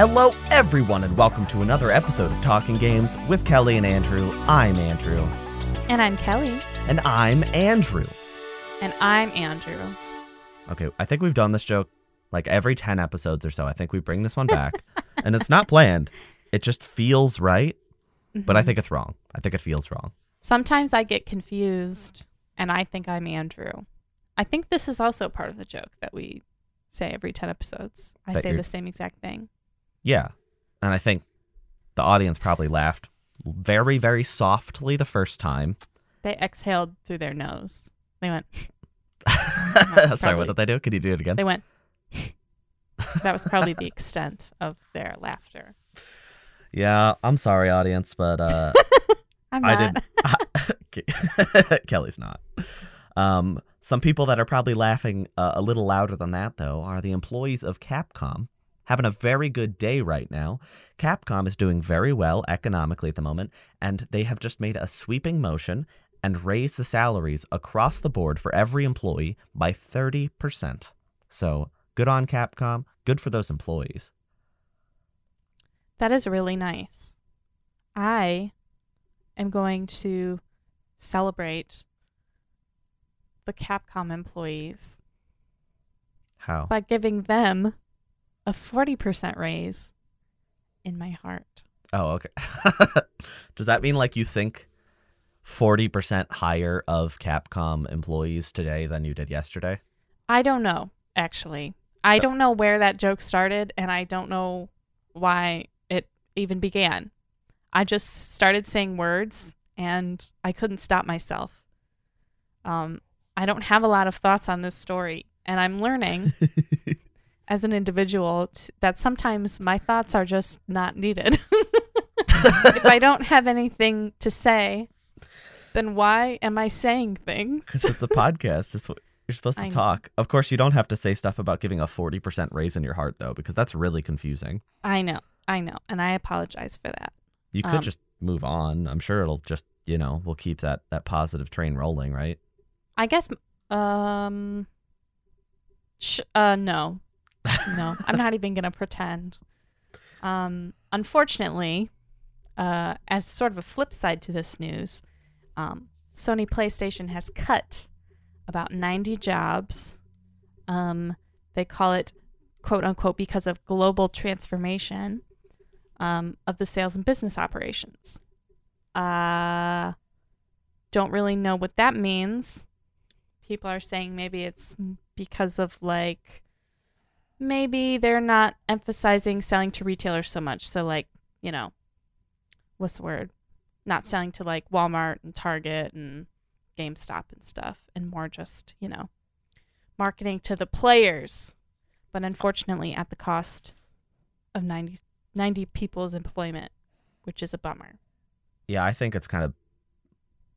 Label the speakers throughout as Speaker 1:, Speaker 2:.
Speaker 1: Hello, everyone, and welcome to another episode of Talking Games with Kelly and Andrew. I'm Andrew.
Speaker 2: And I'm Kelly.
Speaker 1: And I'm Andrew.
Speaker 2: And I'm Andrew.
Speaker 1: Okay, I think we've done this joke like every 10 episodes or so. I think we bring this one back. and it's not planned, it just feels right, mm-hmm. but I mm-hmm. think it's wrong. I think it feels wrong.
Speaker 2: Sometimes I get confused and I think I'm Andrew. I think this is also part of the joke that we say every 10 episodes. I that say the same exact thing.
Speaker 1: Yeah. And I think the audience probably laughed very, very softly the first time.
Speaker 2: They exhaled through their nose. They went.
Speaker 1: Sorry, probably, what did they do? Can you do it again?
Speaker 2: They went. that was probably the extent of their laughter.
Speaker 1: Yeah, I'm sorry, audience, but uh,
Speaker 2: I'm not. I
Speaker 1: did. Kelly's not. Um, some people that are probably laughing uh, a little louder than that, though, are the employees of Capcom having a very good day right now. Capcom is doing very well economically at the moment, and they have just made a sweeping motion and raised the salaries across the board for every employee by 30%. So good on Capcom, good for those employees.
Speaker 2: That is really nice. I am going to celebrate the Capcom employees.
Speaker 1: How?
Speaker 2: By giving them a 40% raise in my heart.
Speaker 1: Oh, okay. Does that mean like you think 40% higher of Capcom employees today than you did yesterday?
Speaker 2: I don't know, actually. I don't know where that joke started and I don't know why it even began. I just started saying words and I couldn't stop myself. Um, I don't have a lot of thoughts on this story and I'm learning as an individual t- that sometimes my thoughts are just not needed. if I don't have anything to say, then why am I saying things?
Speaker 1: Because it's a podcast. It's what you're supposed to I talk. Know. Of course, you don't have to say stuff about giving a 40% raise in your heart, though, because that's really confusing.
Speaker 2: I know. I know. And I apologize for that.
Speaker 1: You could um, just move on. I'm sure it'll just, you know, we'll keep that, that positive train rolling, right?
Speaker 2: I guess, um, sh- uh, no no, I'm not even going to pretend. Um, unfortunately, uh, as sort of a flip side to this news, um, Sony PlayStation has cut about 90 jobs. Um, they call it quote unquote because of global transformation um, of the sales and business operations. Uh, don't really know what that means. People are saying maybe it's because of like maybe they're not emphasizing selling to retailers so much. So like, you know, what's the word? Not selling to like Walmart and Target and GameStop and stuff and more just, you know, marketing to the players. But unfortunately at the cost of 90, 90 people's employment, which is a bummer.
Speaker 1: Yeah, I think it's kind of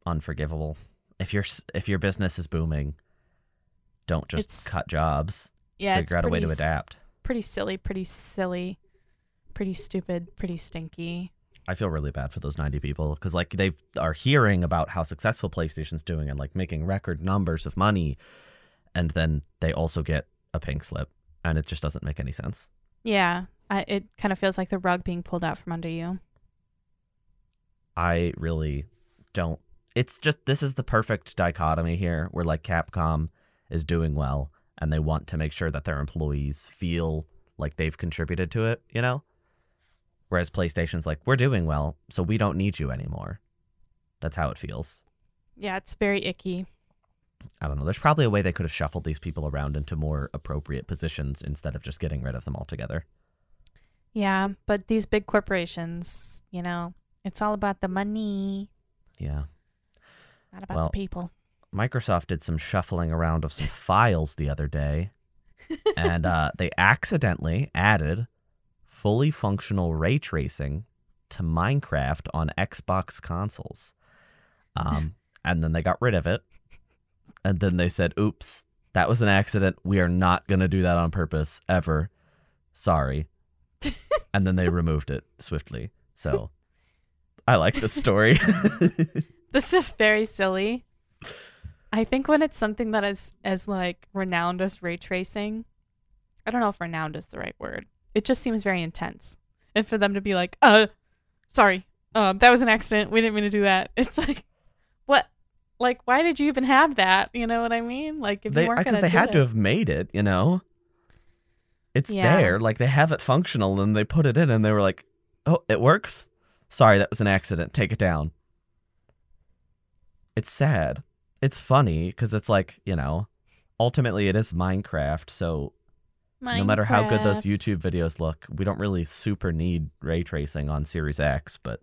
Speaker 1: unforgivable. If your if your business is booming, don't just it's, cut jobs yeah, figure out a way to adapt.
Speaker 2: Pretty silly, pretty silly, pretty stupid, pretty stinky.
Speaker 1: I feel really bad for those 90 people because like they are hearing about how successful PlayStation's doing and like making record numbers of money, and then they also get a pink slip, and it just doesn't make any sense.
Speaker 2: Yeah, I, it kind of feels like the rug being pulled out from under you.
Speaker 1: I really don't. It's just this is the perfect dichotomy here, where like Capcom is doing well, and they want to make sure that their employees feel like they've contributed to it, you know? Whereas PlayStation's like, we're doing well, so we don't need you anymore. That's how it feels.
Speaker 2: Yeah, it's very icky.
Speaker 1: I don't know. There's probably a way they could have shuffled these people around into more appropriate positions instead of just getting rid of them altogether.
Speaker 2: Yeah, but these big corporations, you know, it's all about the money.
Speaker 1: Yeah.
Speaker 2: Not about well, the people.
Speaker 1: Microsoft did some shuffling around of some files the other day, and uh, they accidentally added fully functional ray tracing to Minecraft on Xbox consoles. Um, and then they got rid of it. And then they said, oops, that was an accident. We are not going to do that on purpose ever. Sorry. and then they removed it swiftly. So I like this story.
Speaker 2: this is very silly. I think when it's something that is as like renowned as ray tracing, I don't know if renowned is the right word. it just seems very intense. And for them to be like, uh, sorry, um, that was an accident. We didn't mean to do that. It's like, what? Like, why did you even have that? You know what I mean? Like, if
Speaker 1: They
Speaker 2: you weren't
Speaker 1: because
Speaker 2: gonna
Speaker 1: they had to have made it, you know. It's
Speaker 2: Yeah.
Speaker 1: there, like they have it functional, and they put it in, and they were like, "Oh, it works." Sorry, that was an accident. Take it down. It's sad. It's funny because it's like you know, ultimately it is Minecraft, so no matter how good those YouTube videos look, we don't really super need ray tracing on Series X. But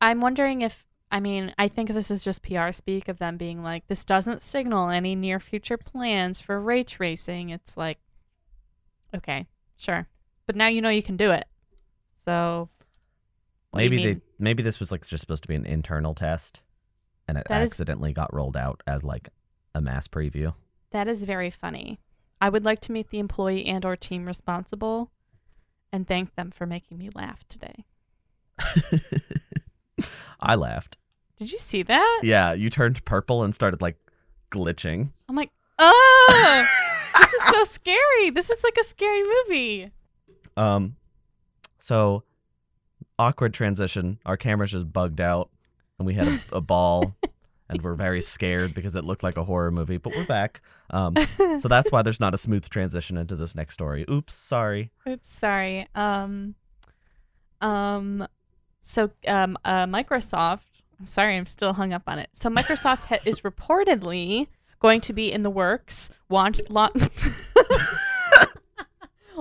Speaker 2: I'm wondering if I mean I think this is just PR speak of them being like this doesn't signal any near future plans for ray tracing. It's like okay, sure, but now you know you can do it. So what do
Speaker 1: maybe they maybe this was like just supposed to be an internal test, and it
Speaker 2: That is-
Speaker 1: accidentally got rolled out as like a mass preview.
Speaker 2: that is very funny. I would like to meet the employee and or team responsible and thank them for making me laugh today.
Speaker 1: I laughed.
Speaker 2: Did you see that?
Speaker 1: Yeah, you turned purple and started like glitching.
Speaker 2: I'm like, oh, this is so scary. This is like a scary movie.
Speaker 1: Um, so awkward transition. Our cameras just bugged out, and we had a, a ball, and we're very scared because it looked like a horror movie. But we're back. Um, so that's why there's not a smooth transition into this next story. Oops, sorry.
Speaker 2: Oops, sorry. Um, um, so um, uh, Microsoft. I'm sorry, I'm still hung up on it. So Microsoft ha- is reportedly going to be in the works. Launch, launch.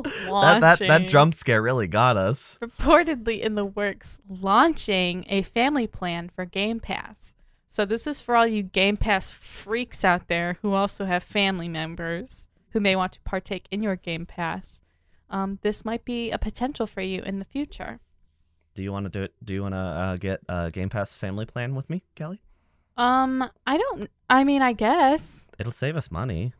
Speaker 1: That, that that jump scare really got us.
Speaker 2: reportedly in the works launching a family plan for Game Pass. So this is for all you Game Pass freaks out there who also have family members who may want to partake in your Game Pass. Um, this might be a potential for you in the future.
Speaker 1: Do you want to do it? Do you want to uh, get a Game Pass family plan with me, Kelly?
Speaker 2: Um, I don't. I mean, I guess.
Speaker 1: It'll save us money.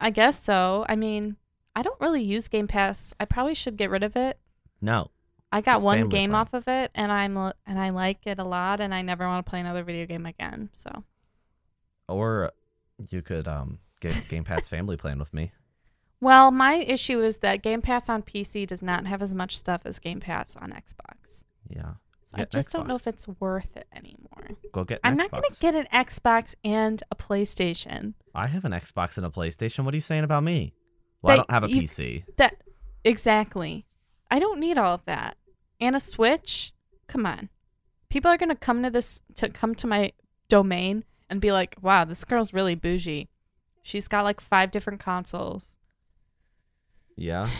Speaker 2: I guess so. I mean, I don't really use Game Pass. I probably should get rid of it.
Speaker 1: No,
Speaker 2: I got one game
Speaker 1: plan.
Speaker 2: off of it, and I'm and I like it a lot, and I never want to play another video game again. So.
Speaker 1: or you could um get Game Pass family plan with me.
Speaker 2: Well, my issue is that Game Pass on PC does not have as much stuff as Game Pass on Xbox.
Speaker 1: Yeah,
Speaker 2: So I just don't know if it's worth it anymore.
Speaker 1: go get.
Speaker 2: I'm not going to get an Xbox and a PlayStation.
Speaker 1: I have an Xbox and a PlayStation. What are you saying about me? Well, I don't have a
Speaker 2: you-
Speaker 1: PC.
Speaker 2: That exactly. I don't need all of that. And a Switch? Come on. People are going to come to this to come to my domain and be like, "Wow, this girl's really bougie. She's got like five different consoles."
Speaker 1: Yeah.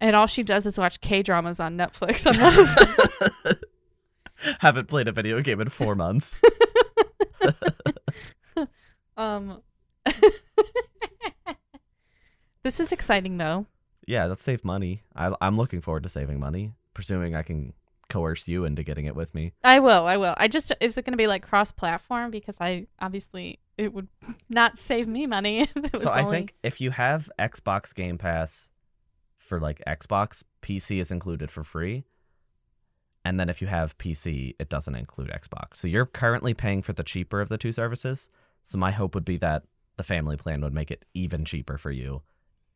Speaker 2: And all she does is watch K-dramas on Netflix on one of them.
Speaker 1: Haven't played a video game in four months.
Speaker 2: Um, this is exciting though.
Speaker 1: yeah, let's save money. I, I'm looking forward to saving money, presuming I can coerce you into getting it with me.
Speaker 2: I will. I will. I just is it going to be like cross-platform because I obviously it would not save me money. If it was
Speaker 1: So I
Speaker 2: only-
Speaker 1: think if you have Xbox Game Pass for like Xbox, PC is included for free. And then if you have PC, it doesn't include Xbox. So you're currently paying for the cheaper of the two services. So my hope would be that the family plan would make it even cheaper for you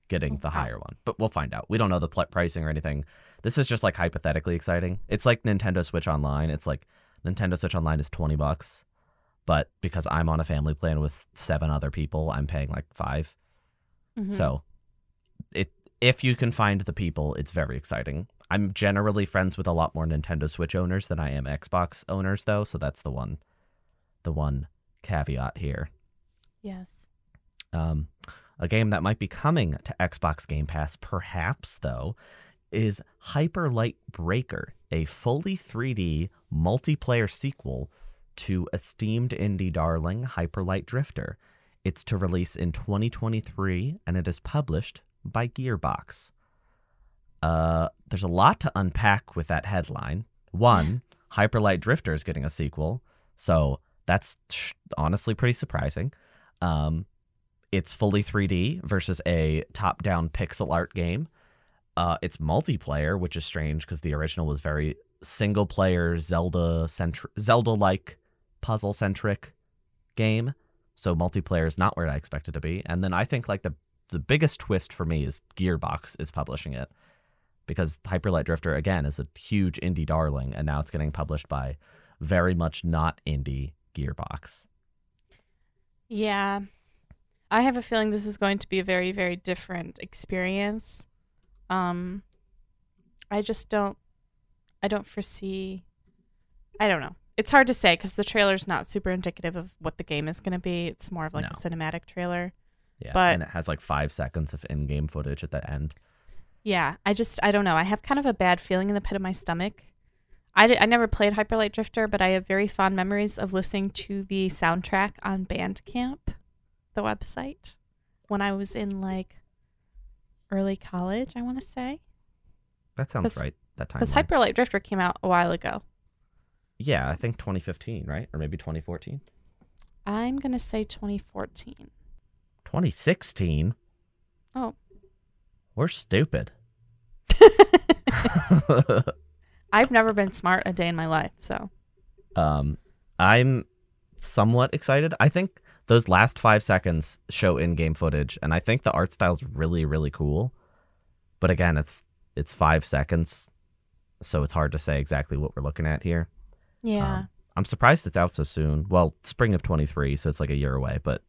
Speaker 1: getting the higher one. But we'll find out. We don't know the pl- pricing or anything. This is just like hypothetically exciting. It's like Nintendo Switch Online. It's like Nintendo Switch Online is 20 bucks. But because I'm on a family plan with seven other people, I'm paying like 5.
Speaker 2: Mhm.
Speaker 1: So, it if you can find the people, it's very exciting. I'm generally friends with a lot more Nintendo Switch owners than I am Xbox owners, though. So that's the one, the one caveat here.
Speaker 2: yes.
Speaker 1: Um, a game that might be coming to Xbox Game Pass, perhaps though, is Hyper Light Breaker, a fully 3D multiplayer sequel to esteemed indie darling Hyper Light Drifter. It's to release in 2023, and it is published by Gearbox. Uh, there's a lot to unpack with that headline. One, Hyper Light Drifter is getting a sequel, so that's sh- honestly pretty surprising. Um, it's fully 3D versus a top-down pixel art game. Uh, it's multiplayer, which is strange because the original was very single-player Zelda centric, Zelda-like puzzle-centric game. So multiplayer is not where I expected it to be. And then I think like the the biggest twist for me is Gearbox is publishing it. because Hyper Light Drifter again is a huge indie darling, and now it's getting published by very much not indie Gearbox.
Speaker 2: Yeah. I have a feeling this is going to be a very, very different experience. Um I just don't I don't foresee I don't know. It's hard to say because the trailer's not super indicative of what the game is going to be. It's more of like
Speaker 1: No.
Speaker 2: a cinematic trailer.
Speaker 1: Yeah,
Speaker 2: But-
Speaker 1: and it has like five seconds of in-game footage at the end.
Speaker 2: Yeah, I just I don't know. I have kind of a bad feeling in the pit of my stomach. I, di- I never played Hyper Light Drifter, but I have very fond memories of listening to the soundtrack on Bandcamp, the website, when I was in like early college. I want to say
Speaker 1: That sounds right. That time.
Speaker 2: because Hyper Light Drifter came out a while ago.
Speaker 1: yeah, I think 2015, right, or maybe 2014,
Speaker 2: I'm gonna say 2014.
Speaker 1: 2016.
Speaker 2: Oh.
Speaker 1: We're stupid.
Speaker 2: I've never been smart a day in my life, so
Speaker 1: um, I'm somewhat excited. I think those last five seconds show in-game footage, and I think the art style's really, really cool. But again, it's it's five seconds, so it's hard to say exactly what we're looking at here.
Speaker 2: yeah.
Speaker 1: Um, I'm surprised it's out so soon. Well, spring of 23, so it's like a year away. But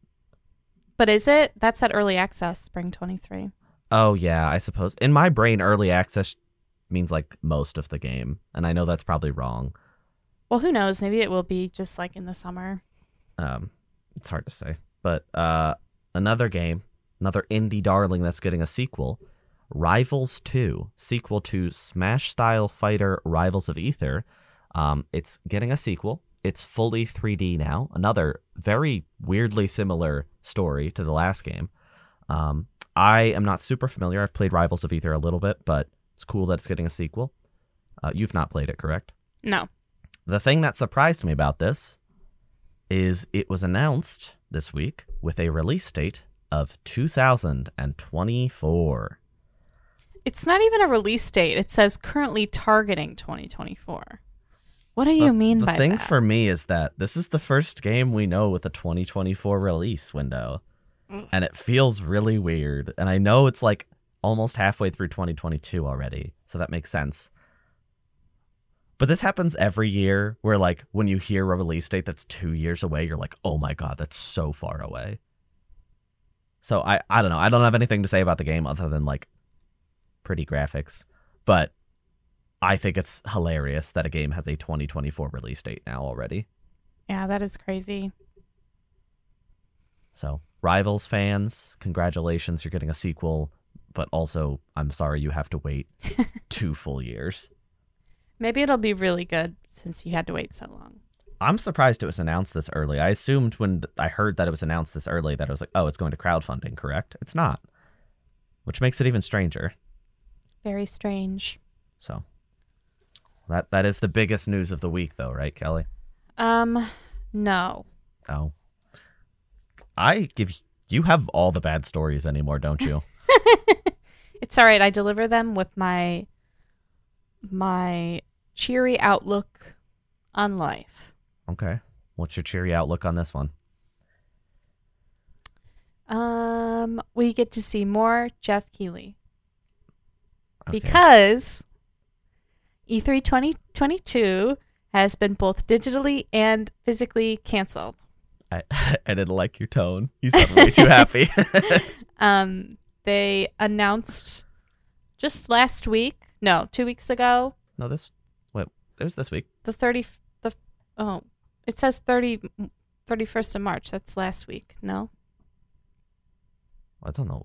Speaker 2: but is it? That's at early access, spring 23.
Speaker 1: oh yeah, I suppose in my brain, early access means like most of the game, and I know that's probably wrong.
Speaker 2: Well, who knows? Maybe it will be just like in the summer.
Speaker 1: Um, it's hard to say. But uh, another game, another indie darling that's getting a sequel, Rivals 2, sequel to Smash Style Fighter Rivals of Aether. Um, it's getting a sequel. It's fully 3D now. Another very weirdly similar story to the last game. Um, I am not super familiar. I've played Rivals of Aether a little bit, but it's cool that it's getting a sequel. Uh, you've not played it, correct?
Speaker 2: No.
Speaker 1: The thing that surprised me about this is it was announced this week with a release date of 2024.
Speaker 2: It's not even a release date. It says currently targeting 2024. What do you
Speaker 1: the,
Speaker 2: mean
Speaker 1: the
Speaker 2: by that?
Speaker 1: The thing for me is that this is the first game we know with a 2024 release window
Speaker 2: Mm.
Speaker 1: and it feels really weird and i know it's like almost halfway through 2022 already so that makes sense but this happens every year where like when you hear a release date that's two years away you're like oh my god that's so far away so i i don't know i don't have anything to say about the game other than like pretty graphics but i think it's hilarious that a game has a 2024 release date now already
Speaker 2: yeah, that is crazy.
Speaker 1: So, Rivals fans, congratulations, you're getting a sequel, but also, I'm sorry you have to wait two full years.
Speaker 2: Maybe it'll be really good since you had to wait so long.
Speaker 1: I'm surprised it was announced this early. I assumed when th- I heard that it was announced this early that it was like, oh, it's going to crowdfunding, correct? It's not, which makes it even stranger.
Speaker 2: Very strange.
Speaker 1: So, that that is the biggest news of the week, though, right, Kelly?
Speaker 2: Um, no.
Speaker 1: Oh, I give you have all the bad stories anymore, don't you?
Speaker 2: it's all right. I deliver them with my my cheery outlook on life.
Speaker 1: okay. What's your cheery outlook on this one?
Speaker 2: Um, we get to see more Geoff Keighley
Speaker 1: Okay.
Speaker 2: because E E3 2022 has been both digitally and physically canceled.
Speaker 1: I, I didn't like your tone. You sound way too happy.
Speaker 2: Um, they announced just last week, no, two weeks ago,
Speaker 1: no, this wait, it was this week.
Speaker 2: the 30, the, oh, it says 30, 31st of March. That's last week. No?
Speaker 1: I don't know.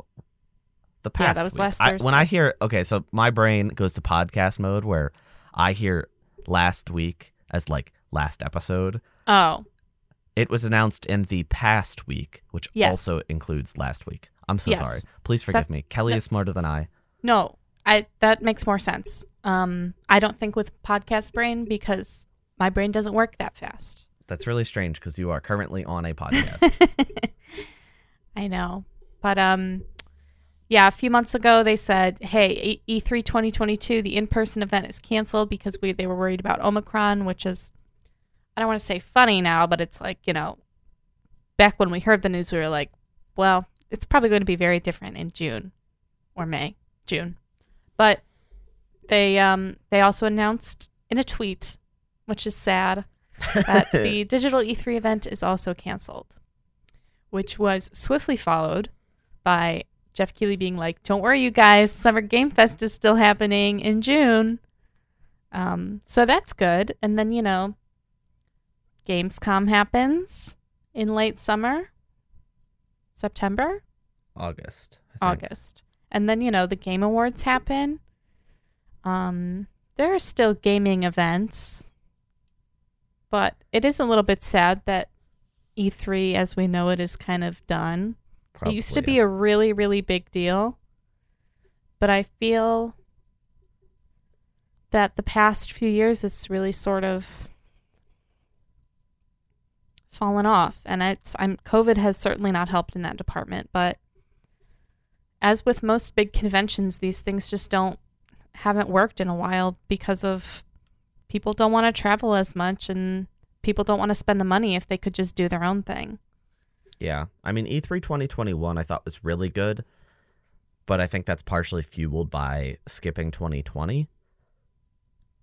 Speaker 1: The past.
Speaker 2: Yeah, that was
Speaker 1: week.
Speaker 2: last
Speaker 1: I, when I hear okay, so my brain goes to podcast mode where I hear last week as like last episode.
Speaker 2: Oh,
Speaker 1: It was announced in the past week, which
Speaker 2: Yes.
Speaker 1: also includes last week. I'm so
Speaker 2: Yes.
Speaker 1: sorry. Please forgive
Speaker 2: That-
Speaker 1: me. Kelly is smarter than I.
Speaker 2: no. I, that makes more sense. Um, I don't think with podcast brain because my brain doesn't work that fast.
Speaker 1: That's really strange because you are currently on a podcast.
Speaker 2: I know. But um yeah, a few months ago they said, "Hey, E- E3 2022, the in-person event is canceled because we they were worried about Omicron, which is I don't want to say funny now, but it's like, you know, back when we heard the news we were like, well, it's probably going to be very different in June or May, June. But they um they also announced in a tweet, which is sad, that the digital E3 event is also canceled, which was swiftly followed by Geoff Keighley being like, "Don't worry, you guys, Summer Game Fest is still happening in June." Um, so that's good. And then you know, Gamescom happens in late summer, September,
Speaker 1: August. I think.
Speaker 2: August, and then you know the Game Awards happen. Um, there are still gaming events, but it is a little bit sad that E3, as we know it, is kind of done. It used to
Speaker 1: Probably,
Speaker 2: be a really, really big deal. But I feel that the past few years it's really sort of fallen off. And it's I'm COVID has certainly not helped in that department, but as with most big conventions, these things just don't haven't worked in a while because of people don't want to travel as much and people don't want to spend the money if they could just do their own thing.
Speaker 1: Yeah. I mean, E E3 2021 I thought was really good, but I think that's partially fueled by skipping 2020.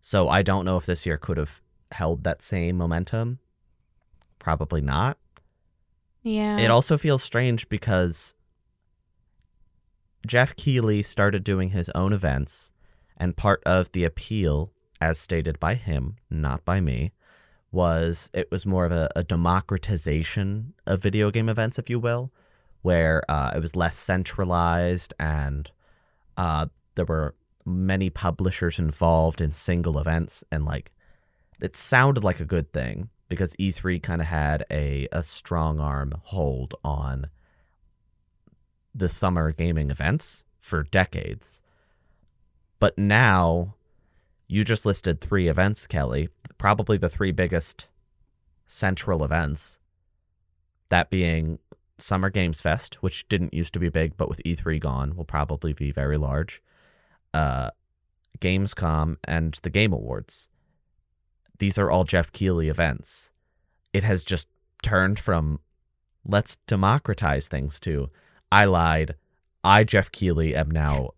Speaker 1: So I don't know if this year could have held that same momentum. Probably not.
Speaker 2: Yeah.
Speaker 1: It also feels strange because Geoff Keighley started doing his own events, and part of the appeal, as stated by him, not by me, was it was more of a, a democratization of video game events, if you will, where uh, it was less centralized and uh, there were many publishers involved in single events, and like it sounded like a good thing because E3 kind of had a, a strong arm hold on the summer gaming events for decades. But now you just listed three events, Kelly, probably the three biggest central events. That being Summer Games Fest, which didn't used to be big, but with E3 gone, will probably be very large. Uh, Gamescom and the Game Awards. These are all Geoff Keighley events. It has just turned from let's democratize things to I lied. I, Geoff Keighley, am now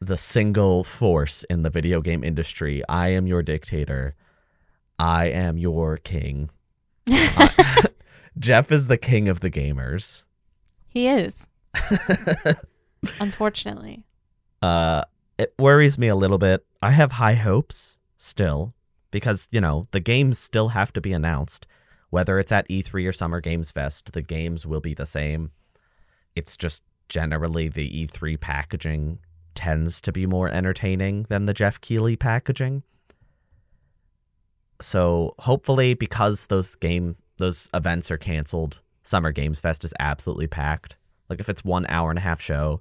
Speaker 1: the single force in the video game industry. I am your dictator. I am your king. I- Geoff is the king of the gamers.
Speaker 2: he is, unfortunately.
Speaker 1: uh, it worries me a little bit. I have high hopes still because, you know, the games still have to be announced. Whether it's at E3 or Summer Games Fest, the games will be the same. It's just generally the E3 packaging tends to be more entertaining than the Geoff Keighley packaging. So hopefully, because those game those events are canceled, Summer Games Fest is absolutely packed. Like if it's one hour and a half show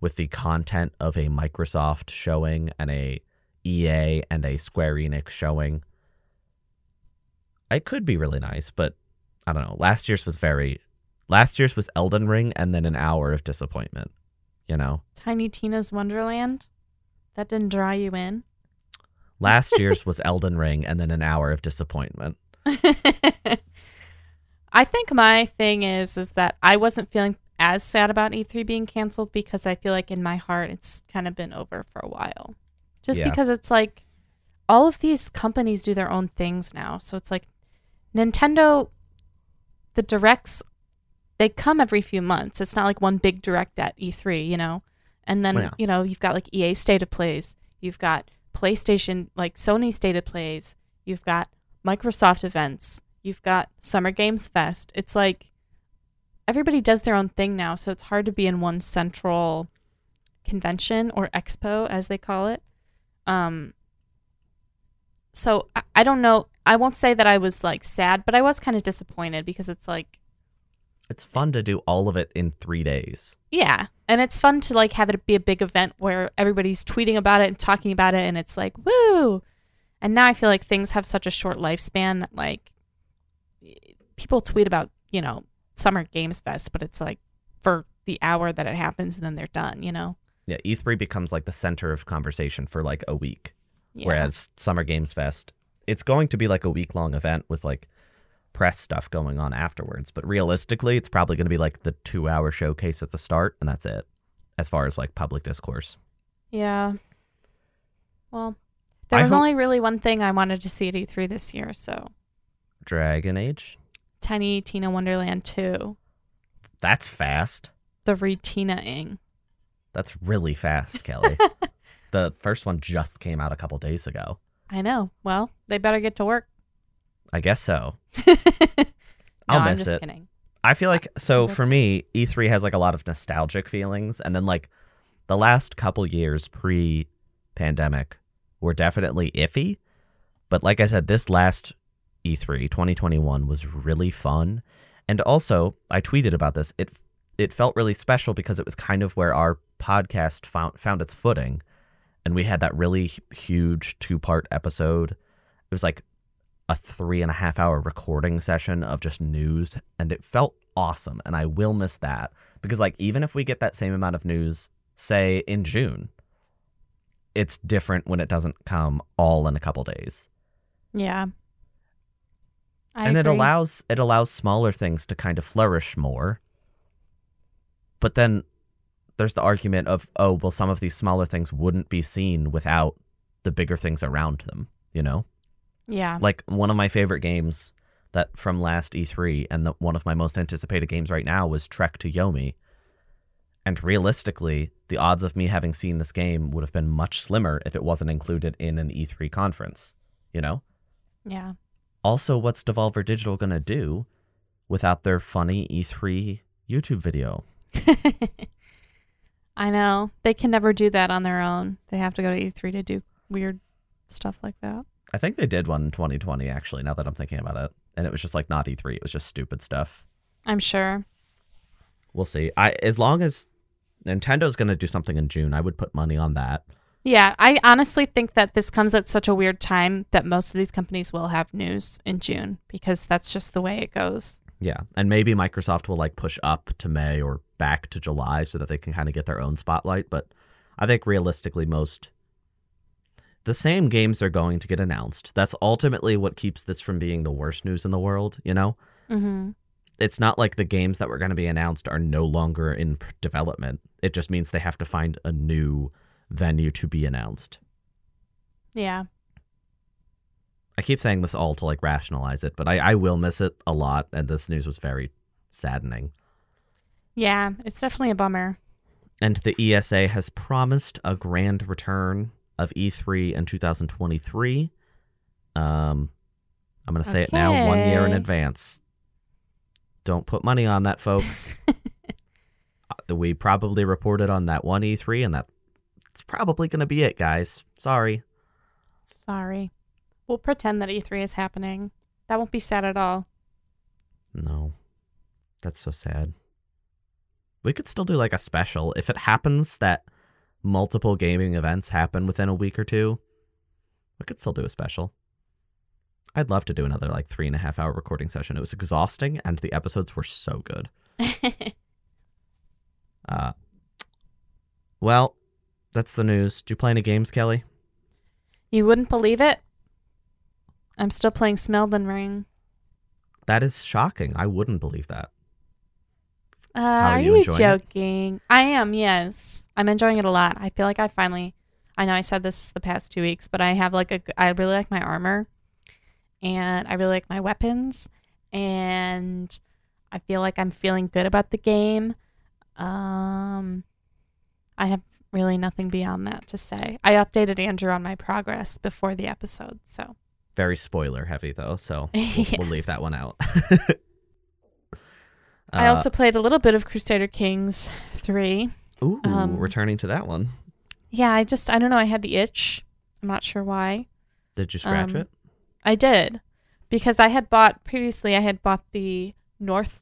Speaker 1: with the content of a Microsoft showing and a EA and a Square Enix showing, it could be really nice. But I don't know. Last year's was very. Last year's was Elden Ring and then an hour of disappointment. You know,
Speaker 2: Tiny Tina's Wonderland. That didn't draw you in.
Speaker 1: last year's was Elden Ring and then an hour of disappointment.
Speaker 2: I think my thing is is that I wasn't feeling as sad about E3 being canceled because I feel like in my heart it's kind of been over for a while. Just
Speaker 1: Yeah.
Speaker 2: because it's like all of these companies do their own things now. So it's like Nintendo the directs they come every few months. It's not like one big direct at E3, you know. And then,
Speaker 1: yeah.
Speaker 2: you know, you've got like EA State of Plays, you've got PlayStation, like Sony State of Plays, you've got Microsoft events, you've got Summer Games Fest. It's like everybody does their own thing now, so it's hard to be in one central convention or expo as they call it. Um so I, I don't know. I won't say that I was like sad, but I was kind of disappointed because it's like
Speaker 1: It's fun to do all of it in three days.
Speaker 2: yeah, and it's fun to like have it be a big event where everybody's tweeting about it and talking about it, and it's like woo. And now I feel like things have such a short lifespan that like people tweet about you know Summer Games Fest, but it's like for the hour that it happens, and then they're done. You know.
Speaker 1: Yeah, E3 becomes like the center of conversation for like a week.
Speaker 2: Yeah.
Speaker 1: Whereas Summer Games Fest, it's going to be like a week long event with like press stuff going on afterwards. But realistically, it's probably going to be like the two hour showcase at the start, and that's it as far as like public discourse.
Speaker 2: Yeah. Well, there
Speaker 1: I
Speaker 2: was
Speaker 1: hope-
Speaker 2: only really one thing I wanted to see at E3 this year, so
Speaker 1: Dragon Age.
Speaker 2: Tiny Tina Wonderland 2,
Speaker 1: That's fast.
Speaker 2: the re-Tina-ing.
Speaker 1: That's really fast, Kelly. the first one just came out a couple days ago.
Speaker 2: I know. Well, they better get to work.
Speaker 1: I guess so.
Speaker 2: no,
Speaker 1: I'll
Speaker 2: I'm
Speaker 1: miss
Speaker 2: just
Speaker 1: it.
Speaker 2: kidding.
Speaker 1: I feel like so for me, E3 has like a lot of nostalgic feelings, and then like the last couple years pre-pandemic were definitely iffy. But like I said, this last E E3 2021 was really fun, and also I tweeted about this. It it felt really special because it was kind of where our podcast found found its footing, and we had that really huge two part episode. It was like a three and a half hour recording session of just news and it felt awesome and i will miss that because like even if we get that same amount of news say in june it's different when it doesn't come all in a couple days.
Speaker 2: Yeah. I
Speaker 1: and it allows it allows smaller things to kind of flourish more. But then there's the argument of oh well some of these smaller things wouldn't be seen without the bigger things around them you know
Speaker 2: Yeah.
Speaker 1: like one of my favorite games that from last E3 and the, one of my most anticipated games right now was Trek to Yomi. And realistically, the odds of me having seen this game would have been much slimmer if it wasn't included in an E3 conference, you know?
Speaker 2: Yeah.
Speaker 1: Also, what's Devolver Digital going to do without their funny E3 YouTube video?
Speaker 2: I know. They can never do that on their own. They have to go to E3 to do weird stuff like that.
Speaker 1: I think they did one in 2020 actually, now that I'm thinking about it. And it was just like not E3, it was just stupid stuff.
Speaker 2: I'm sure.
Speaker 1: We'll see. I as long as Nintendo's going to do something in June, I would put money on that.
Speaker 2: Yeah, I honestly think that this comes at such a weird time that most of these companies will have news in June because that's just the way it goes.
Speaker 1: Yeah, and maybe Microsoft will like push up to May or back to July so that they can kind of get their own spotlight. But I think realistically, most the same games are going to get announced. That's ultimately what keeps this from being the worst news in the world. You know,
Speaker 2: Mm-hmm.
Speaker 1: it's not like the games that were going to be announced are no longer in development. It just means they have to find a new venue to be announced.
Speaker 2: Yeah.
Speaker 1: I keep saying this all to like rationalize it, but I, I will miss it a lot, and this news was very saddening.
Speaker 2: Yeah, it's definitely a bummer.
Speaker 1: And the ESA has promised a grand return of E3 in 2023. Um, I'm going to say it now one year in advance. Don't put money on that, folks. Uh, we probably reported on that one E3, and that's probably going to be it, guys. Sorry.
Speaker 2: Sorry. We'll pretend that E3 is happening. That won't be sad at all.
Speaker 1: No. That's so sad. We could still do like a special. If it happens that multiple gaming events happen within a week or two, we could still do a special. I'd love to do another like three and a half hour recording session. It was exhausting and the episodes were so good. Uh, well, that's the news. Do you play any games, Kelly?
Speaker 2: you wouldn't believe it? I'm still playing Smelden Ring.
Speaker 1: That is shocking. I wouldn't believe that.
Speaker 2: Uh,
Speaker 1: are
Speaker 2: are
Speaker 1: you enjoying it?
Speaker 2: joking? I am, yes. I'm enjoying it a lot. I feel like I finally, I know I said this the past two weeks, but I have like a, I really like my armor and I really like my weapons and I feel like I'm feeling good about the game. Um, I have really nothing beyond that to say. I updated Andrew on my progress before the episode, so.
Speaker 1: Very spoiler heavy though, so we'll, we'll leave that one out.
Speaker 2: I
Speaker 1: Uh,
Speaker 2: also played a little bit of Crusader Kings 3.
Speaker 1: ooh,
Speaker 2: um,
Speaker 1: returning to that one.
Speaker 2: Yeah, I just I don't know. I had the itch. I'm not sure why.
Speaker 1: Did you scratch
Speaker 2: um,
Speaker 1: it?
Speaker 2: I did because I had bought previously. I had bought the North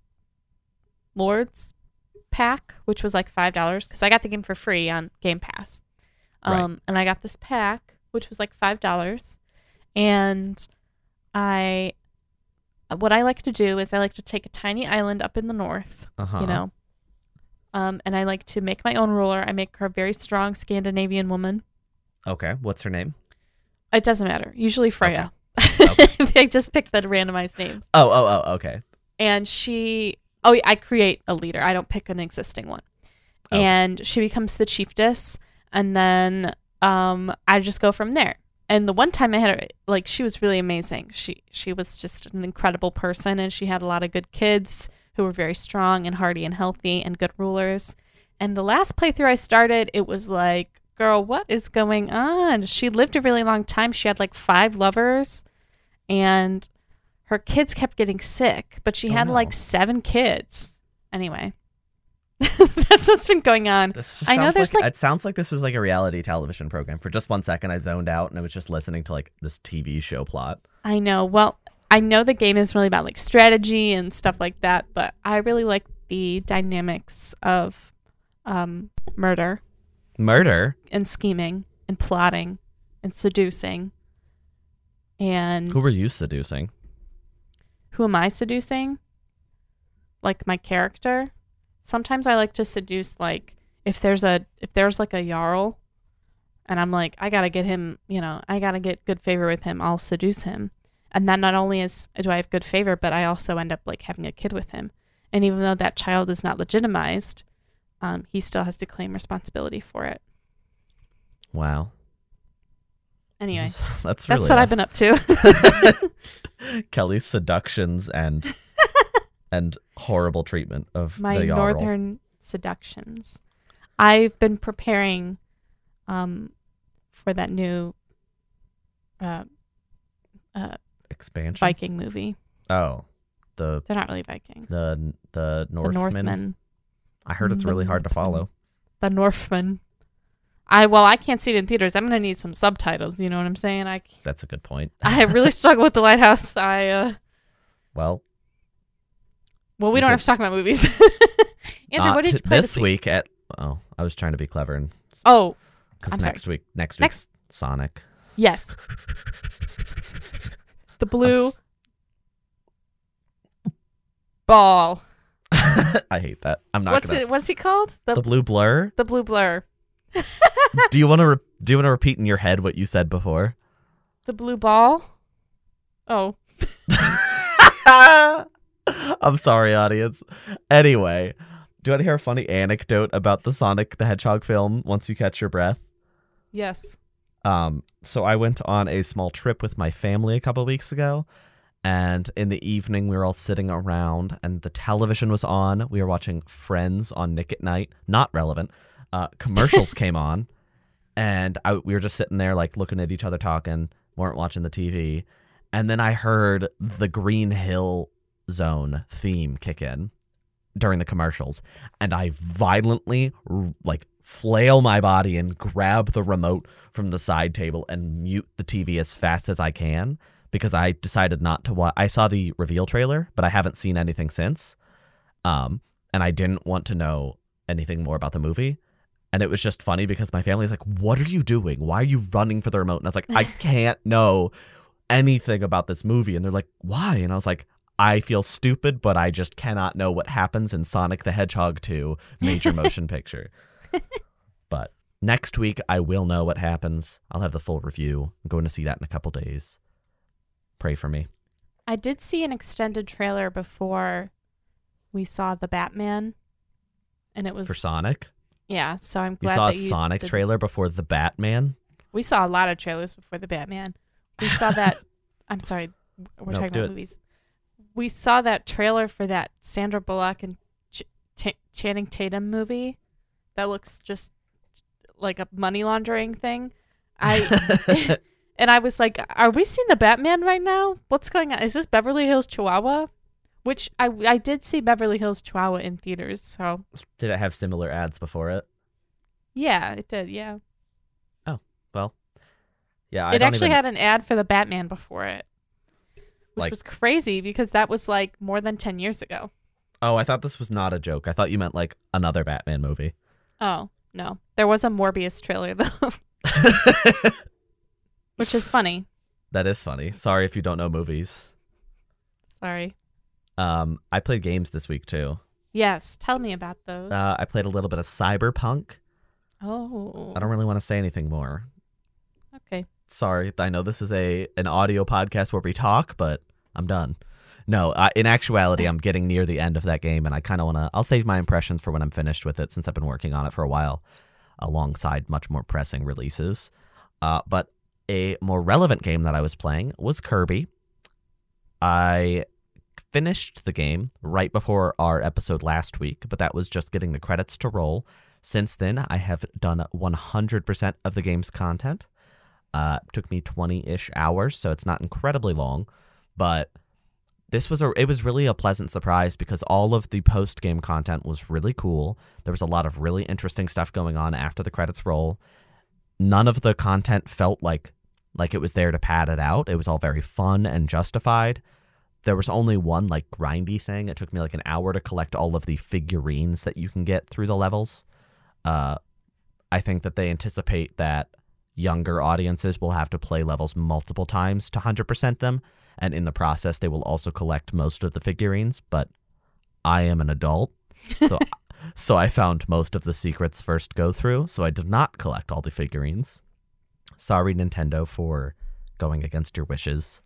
Speaker 2: Lords pack, which was like five dollars because I got the game for free on Game Pass.
Speaker 1: Right.
Speaker 2: Um, and I got this pack, which was like five dollars, and I. What I like to do is I like to take a tiny island up in the north,
Speaker 1: Uh-huh.
Speaker 2: you know, um, and I like to make my own ruler. I make her a very strong Scandinavian woman.
Speaker 1: Okay. What's her name?
Speaker 2: It doesn't matter. Usually Freya.
Speaker 1: Okay.
Speaker 2: I just picked the randomized names.
Speaker 1: Oh, oh, oh. Okay.
Speaker 2: And she, oh, I create a leader. I don't pick an existing one.
Speaker 1: Oh.
Speaker 2: And she becomes the chiefess. And then um, I just go from there. And the one time I had her, like, she was really amazing. She she was just an incredible person, and she had a lot of good kids who were very strong and hardy and healthy and good rulers. And the last playthrough I started, it was like, girl, what is going on? She lived a really long time. She had like five lovers, and her kids kept getting sick, but she
Speaker 1: Oh,
Speaker 2: had
Speaker 1: no.
Speaker 2: like seven kids. Anyway, that's what's been going on.
Speaker 1: This just
Speaker 2: I know there's,
Speaker 1: like,
Speaker 2: like-
Speaker 1: it sounds like this was like a reality television program. For just one second, I zoned out and I was just listening to like this TV show plot.
Speaker 2: I know. Well, I know the game is really about like strategy and stuff like that, but I really like the dynamics of um, murder
Speaker 1: Murder.
Speaker 2: and scheming and plotting and seducing. And
Speaker 1: Who were you seducing?
Speaker 2: who am I seducing? Like my character. Sometimes I like to seduce like if there's a if there's like a jarl and I'm like I got to get him, you know, I got to get good favor with him. I'll seduce him. And then not only is do I have good favor, but I also end up like having a kid with him. And even though that child is not legitimized, um, he still has to claim responsibility for it.
Speaker 1: Wow.
Speaker 2: Anyway,
Speaker 1: that's
Speaker 2: that's
Speaker 1: really
Speaker 2: what I've been up to.
Speaker 1: Kelly's seductions and and horrible treatment of
Speaker 2: my northern seductions. I've been preparing um for that new uh, uh,
Speaker 1: expansion.
Speaker 2: Viking movie.
Speaker 1: Oh, the
Speaker 2: They're not really Vikings.
Speaker 1: the the
Speaker 2: the
Speaker 1: Northmen.
Speaker 2: Northmen.
Speaker 1: I heard it's really hard to follow.
Speaker 2: The Northmen. I well, I can't see it in theaters. I'm gonna need some subtitles. You know what I'm saying? I
Speaker 1: That's a good point.
Speaker 2: I really struggle with the lighthouse. I uh
Speaker 1: Well,
Speaker 2: well, we
Speaker 1: You
Speaker 2: don't have to talk about movies. Andrew, what did you play
Speaker 1: this
Speaker 2: this week?
Speaker 1: week at? Oh, I was trying to be clever and
Speaker 2: Oh,
Speaker 1: because
Speaker 2: I'm sorry.
Speaker 1: next week next
Speaker 2: Next-
Speaker 1: Sonic.
Speaker 2: yes, the blue
Speaker 1: s-
Speaker 2: ball.
Speaker 1: I hate that. I'm not
Speaker 2: What's
Speaker 1: gonna.
Speaker 2: it? What's he called? The
Speaker 1: The blue blur.
Speaker 2: the blue blur.
Speaker 1: do you want to? Re- do you want to repeat in your head what you said before?
Speaker 2: The blue ball. Oh,
Speaker 1: I'm sorry, audience. Anyway, do you want to hear a funny anecdote about the Sonic the Hedgehog film? Once you catch your breath.
Speaker 2: yes.
Speaker 1: Um, so I went on a small trip with my family a couple weeks ago, and in the evening we were all sitting around, and the television was on. We were watching Friends on Nick at Nite. Not relevant. Uh, commercials came on, and I, we were just sitting there like looking at each other, talking. weren't watching the TV, and then I heard the Green Hill Zone theme kick in during the commercials, and I violently like flail my body and grab the remote from the side table and mute the TV as fast as I can because I decided not to watch. I saw the reveal trailer, but I haven't seen anything since. Um, and I didn't want to know anything more about the movie. And it was just funny because my family's like, "What are you doing? Why are you running for the remote?" And I was like, "I can't know anything about this movie." And they're like, "Why?" And I was like, "I feel stupid, but I just cannot know what happens in Sonic the Hedgehog 2 major motion picture." but next week I will know what happens. I'll have the full review. I'm going to see that in a couple days. Pray for me.
Speaker 2: I did see an extended trailer before we saw the Batman, and it was
Speaker 1: For Sonic,
Speaker 2: Yeah, so I'm glad you
Speaker 1: saw a
Speaker 2: you
Speaker 1: Sonic
Speaker 2: did-
Speaker 1: trailer before the Batman.
Speaker 2: We saw a lot of trailers before the Batman. We saw that. I'm sorry, we're
Speaker 1: Nope,
Speaker 2: talking about
Speaker 1: it.
Speaker 2: movies. We saw that trailer for that Sandra Bullock and Ch- Ch- Channing Tatum movie. That looks just like a money laundering thing. I and I was like, "Are we seeing the Batman right now? What's going on? Is this Beverly Hills Chihuahua?" Which I I did see Beverly Hills Chihuahua in theaters, so
Speaker 1: Did it have similar ads before it?
Speaker 2: yeah, it did. Yeah, Oh
Speaker 1: Well, yeah, I
Speaker 2: it actually
Speaker 1: even,
Speaker 2: had an ad for the Batman before it, which
Speaker 1: Like-
Speaker 2: was crazy because that was like more than ten years ago.
Speaker 1: Oh, I thought this was not a joke. I thought you meant like another Batman movie.
Speaker 2: Oh no, there was a Morbius trailer though, which is funny.
Speaker 1: that is funny. Sorry if you don't know movies.
Speaker 2: Sorry.
Speaker 1: Um, I played games this week too.
Speaker 2: Yes, tell me about those.
Speaker 1: Uh, I played a little bit of Cyberpunk.
Speaker 2: oh,
Speaker 1: I don't really want to say anything more.
Speaker 2: okay.
Speaker 1: Sorry, I know this is a an audio podcast where we talk, but I'm done. No, uh, in actuality, I'm getting near the end of that game, and I kind of want to. I'll save my impressions for when I'm finished with it, since I've been working on it for a while. alongside much more pressing releases. Uh, but a more relevant game that I was playing was Kirby. I finished the game right before our episode last week, but that was just getting the credits to roll. Since then, I have done 100% of the game's content. Uh, took me 20-ish hours, so it's not incredibly long, but this was a it was really a pleasant surprise because all of the post game content was really cool. There was a lot of really interesting stuff going on after the credits roll. None of the content felt like like it was there to pad it out. It was all very fun and justified. There was only one like grindy thing. It took me like an hour to collect all of the figurines that you can get through the levels. Uh, I think that they anticipate that younger audiences will have to play levels multiple times to 100% them and in the process they will also collect most of the figurines but i am an adult so so i found most of the secrets first go through so i did not collect all the figurines. Sorry nintendo for going against your wishes.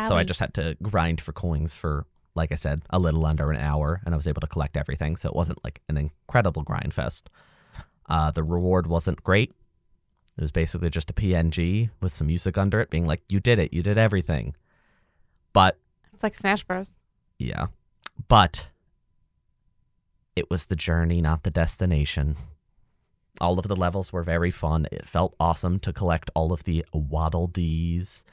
Speaker 1: So i just had to grind for coins for like i said a little under an hour and i was able to collect everything so it wasn't like an incredible grind fest. Uh, the reward wasn't great it was basically just a png with some music under it being like you did it you did everything but
Speaker 2: It's like Smash Bros.
Speaker 1: yeah. But it was the journey, not the destination. All of the levels were very fun. It felt awesome to collect all of the Waddle Dees.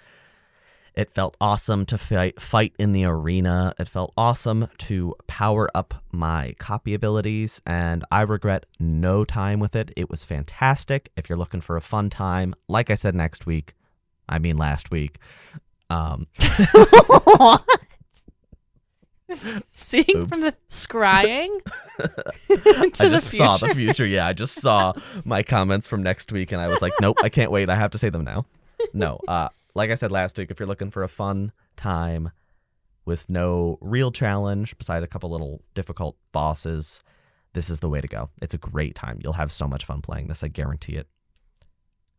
Speaker 1: It felt awesome to fight fight in the arena. It felt awesome to power up my copy abilities, and I regret no time with it. It was fantastic. If you're looking for a fun time, like I said next week, I mean last week, um,
Speaker 2: what? Seeing
Speaker 1: Oops.
Speaker 2: from the scrying into
Speaker 1: I
Speaker 2: the
Speaker 1: just
Speaker 2: future.
Speaker 1: saw the future. Yeah, I just saw my comments from next week, and I was like, nope, I can't wait. I have to say them now. No, uh, like I said last week, if you're looking for a fun time with no real challenge, beside a couple little difficult bosses, this is the way to go. It's a great time. You'll have so much fun playing this. I guarantee it.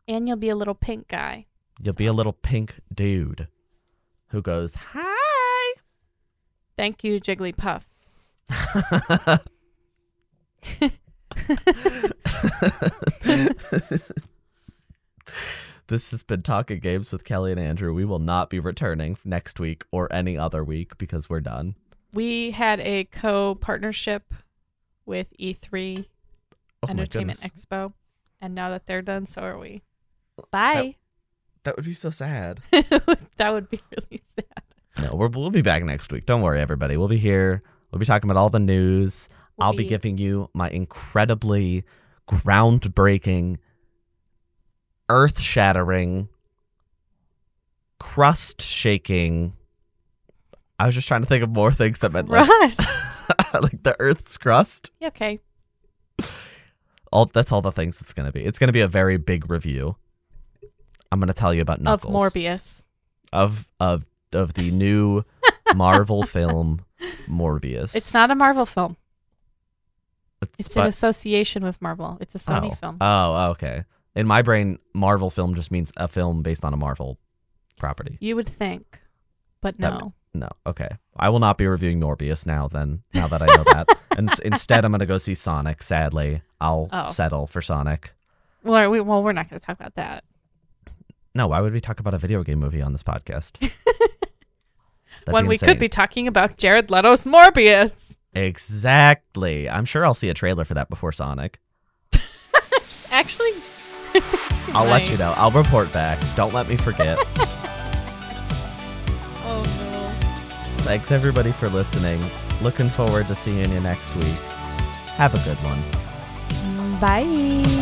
Speaker 2: and you'll be a little pink guy.
Speaker 1: You'll be a little pink dude who goes hi.
Speaker 2: Thank you, Jigglypuff.
Speaker 1: this has been Talking Games with Kelly and Andrew. We will not be returning next week or any other week because we're done.
Speaker 2: We had a co-partnership with E3
Speaker 1: Oh
Speaker 2: Entertainment. Expo, and now that they're done, so are we. Bye.
Speaker 1: That would be so sad.
Speaker 2: that would be really sad.
Speaker 1: No, we're, we'll be back next week. Don't worry, everybody. We'll be here. We'll be talking about all the news.
Speaker 2: We'll
Speaker 1: I'll be giving you my incredibly groundbreaking, earth shattering, crust shaking. I was just trying to think of more things that meant like, like the earth's crust.
Speaker 2: Yeah, okay.
Speaker 1: All that's all the things it's gonna be. It's gonna be a very big review. I'm gonna tell you about Knuckles
Speaker 2: Of Morbius.
Speaker 1: of of of the new Marvel film Morbius.
Speaker 2: It's not a Marvel film.
Speaker 1: It's,
Speaker 2: It's in association with Marvel. It's a Sony
Speaker 1: oh.
Speaker 2: film.
Speaker 1: Oh, oh okay. In my brain, Marvel film just means a film based on a Marvel property.
Speaker 2: You would think, but
Speaker 1: That-
Speaker 2: no.
Speaker 1: No, okay. I will not be reviewing Morbius now. Then, now that I know that, and instead, I'm gonna go see Sonic. Sadly, I'll
Speaker 2: Oh.
Speaker 1: settle for Sonic.
Speaker 2: Well, we, well, we're not going to talk about that.
Speaker 1: No, why would we talk about a video game movie on this podcast?
Speaker 2: When we could be talking about Jared Leto's Morbius.
Speaker 1: exactly. I'm sure I'll see a trailer for that before Sonic.
Speaker 2: Actually,
Speaker 1: I'll let you know. I'll report back. Don't let me forget.
Speaker 2: oh no.
Speaker 1: Thanks everybody for listening. Looking forward to seeing you next week. Have a good one.
Speaker 2: Bye.